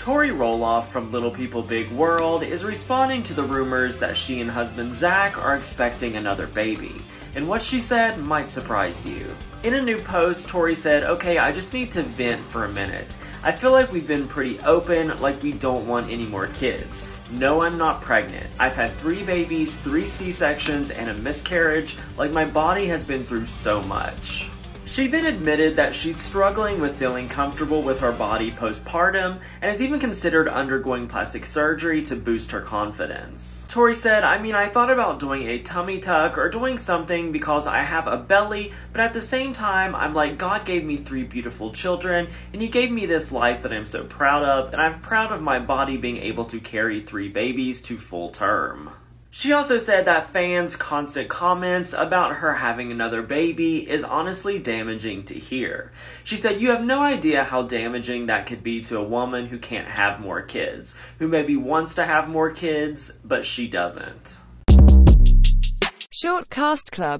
Tori Roloff from Little People Big World is responding to the rumors that she and husband Zach are expecting another baby. And what she said might surprise you. In a new post, Tori said, Okay, I just need to vent for a minute. I feel like we've been pretty open, like we don't want any more kids. No, I'm not pregnant. I've had three babies, three C sections, and a miscarriage. Like, my body has been through so much. She then admitted that she's struggling with feeling comfortable with her body postpartum and has even considered undergoing plastic surgery to boost her confidence. Tori said, I mean, I thought about doing a tummy tuck or doing something because I have a belly, but at the same time, I'm like, God gave me three beautiful children and He gave me this life that I'm so proud of, and I'm proud of my body being able to carry three babies to full term. She also said that fans' constant comments about her having another baby is honestly damaging to hear. She said, You have no idea how damaging that could be to a woman who can't have more kids, who maybe wants to have more kids, but she doesn't. Short Cast Club